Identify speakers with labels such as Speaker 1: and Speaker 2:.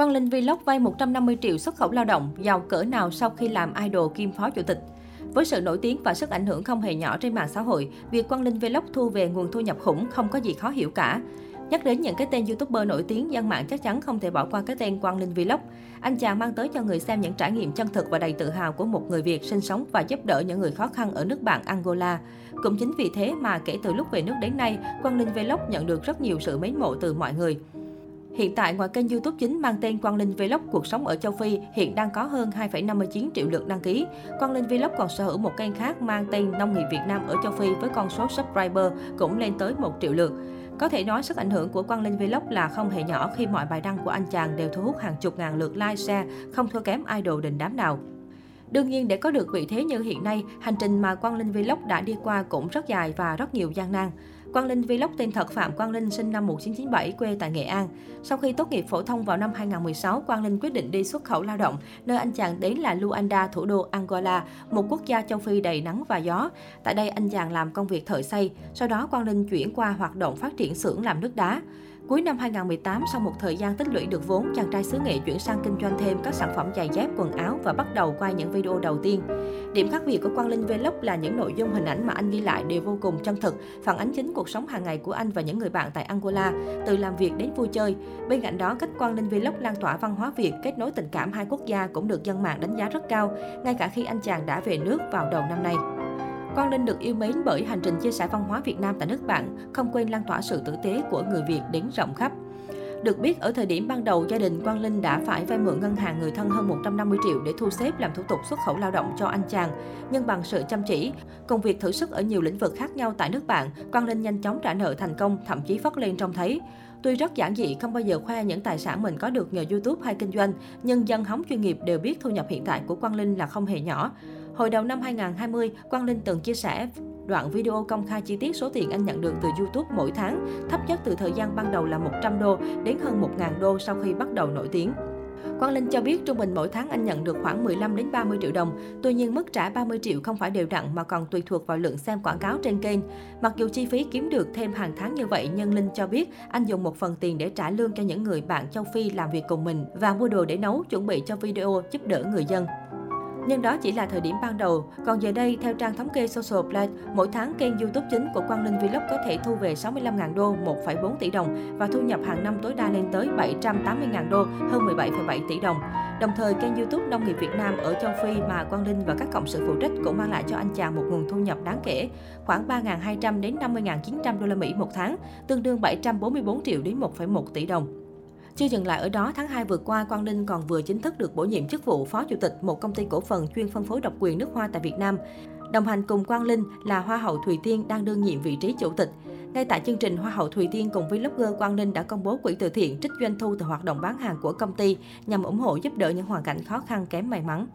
Speaker 1: Quang Linh Vlog vay 150 triệu xuất khẩu lao động, giàu cỡ nào sau khi làm idol kim phó chủ tịch. Với sự nổi tiếng và sức ảnh hưởng không hề nhỏ trên mạng xã hội, việc Quang Linh Vlog thu về nguồn thu nhập khủng không có gì khó hiểu cả. Nhắc đến những cái tên YouTuber nổi tiếng, dân mạng chắc chắn không thể bỏ qua cái tên Quang Linh Vlog. Anh chàng mang tới cho người xem những trải nghiệm chân thực và đầy tự hào của một người Việt sinh sống và giúp đỡ những người khó khăn ở nước bạn Angola. Cũng chính vì thế mà kể từ lúc về nước đến nay, Quang Linh Vlog nhận được rất nhiều sự mến mộ từ mọi người. Hiện tại, ngoài kênh YouTube chính mang tên Quang Linh Vlog cuộc sống ở châu Phi, hiện đang có hơn 2,59 triệu lượt đăng ký. Quang Linh Vlog còn sở hữu một kênh khác mang tên Nông nghiệp Việt Nam ở châu Phi với con số subscriber cũng lên tới 1 triệu lượt. Có thể nói sức ảnh hưởng của Quang Linh Vlog là không hề nhỏ khi mọi bài đăng của anh chàng đều thu hút hàng chục ngàn lượt like, share, không thua kém idol đình đám nào. Đương nhiên để có được vị thế như hiện nay, hành trình mà Quang Linh Vlog đã đi qua cũng rất dài và rất nhiều gian nan. Quang Linh Vlog tên thật Phạm Quang Linh sinh năm 1997, quê tại Nghệ An. Sau khi tốt nghiệp phổ thông vào năm 2016, Quang Linh quyết định đi xuất khẩu lao động, nơi anh chàng đến là Luanda, thủ đô Angola, một quốc gia châu Phi đầy nắng và gió. Tại đây anh chàng làm công việc thợ xây, sau đó Quang Linh chuyển qua hoạt động phát triển xưởng làm nước đá. Cuối năm 2018, sau một thời gian tích lũy được vốn, chàng trai xứ nghệ chuyển sang kinh doanh thêm các sản phẩm giày dép, quần áo và bắt đầu quay những video đầu tiên. Điểm khác biệt của Quang Linh Vlog là những nội dung hình ảnh mà anh ghi lại đều vô cùng chân thực, phản ánh chính cuộc sống hàng ngày của anh và những người bạn tại Angola, từ làm việc đến vui chơi. Bên cạnh đó, cách Quang Linh Vlog lan tỏa văn hóa Việt, kết nối tình cảm hai quốc gia cũng được dân mạng đánh giá rất cao, ngay cả khi anh chàng đã về nước vào đầu năm nay. Quang Linh được yêu mến bởi hành trình chia sẻ văn hóa Việt Nam tại nước bạn, không quên lan tỏa sự tử tế của người Việt đến rộng khắp. Được biết, ở thời điểm ban đầu, gia đình Quang Linh đã phải vay mượn ngân hàng người thân hơn 150 triệu để thu xếp làm thủ tục xuất khẩu lao động cho anh chàng. Nhưng bằng sự chăm chỉ, công việc thử sức ở nhiều lĩnh vực khác nhau tại nước bạn, Quang Linh nhanh chóng trả nợ thành công, thậm chí phất lên trông thấy. Tuy rất giản dị, không bao giờ khoe những tài sản mình có được nhờ YouTube hay kinh doanh, nhưng dân hóng chuyên nghiệp đều biết thu nhập hiện tại của Quang Linh là không hề nhỏ. Hồi đầu năm 2020, Quang Linh từng chia sẻ đoạn video công khai chi tiết số tiền anh nhận được từ YouTube mỗi tháng, thấp nhất từ thời gian ban đầu là 100 đô đến hơn 1.000 đô sau khi bắt đầu nổi tiếng. Quang Linh cho biết trung bình mỗi tháng anh nhận được khoảng 15 đến 30 triệu đồng. Tuy nhiên mức trả 30 triệu không phải đều đặn mà còn tùy thuộc vào lượng xem quảng cáo trên kênh. Mặc dù chi phí kiếm được thêm hàng tháng như vậy, nhưng Linh cho biết anh dùng một phần tiền để trả lương cho những người bạn châu Phi làm việc cùng mình và mua đồ để nấu, chuẩn bị cho video giúp đỡ người dân. Nhưng đó chỉ là thời điểm ban đầu. Còn giờ đây, theo trang thống kê Social Blade, mỗi tháng kênh YouTube chính của Quang Linh Vlog có thể thu về 65.000 đô, 1,4 tỷ đồng và thu nhập hàng năm tối đa lên tới 780.000 đô, hơn 17,7 tỷ đồng. Đồng thời, kênh YouTube Nông nghiệp Việt Nam ở châu Phi mà Quang Linh và các cộng sự phụ trách cũng mang lại cho anh chàng một nguồn thu nhập đáng kể, khoảng 3.200 đến 50.900 đô la Mỹ một tháng, tương đương 744 triệu đến 1,1 tỷ đồng. Chưa dừng lại ở đó, tháng 2 vừa qua, Quang Linh còn vừa chính thức được bổ nhiệm chức vụ Phó Chủ tịch một công ty cổ phần chuyên phân phối độc quyền nước hoa tại Việt Nam. Đồng hành cùng Quang Linh là Hoa hậu Thùy Tiên đang đương nhiệm vị trí chủ tịch. Ngay tại chương trình, Hoa hậu Thùy Tiên cùng vlogger Quang Linh đã công bố quỹ từ thiện trích doanh thu từ hoạt động bán hàng của công ty nhằm ủng hộ giúp đỡ những hoàn cảnh khó khăn kém may mắn.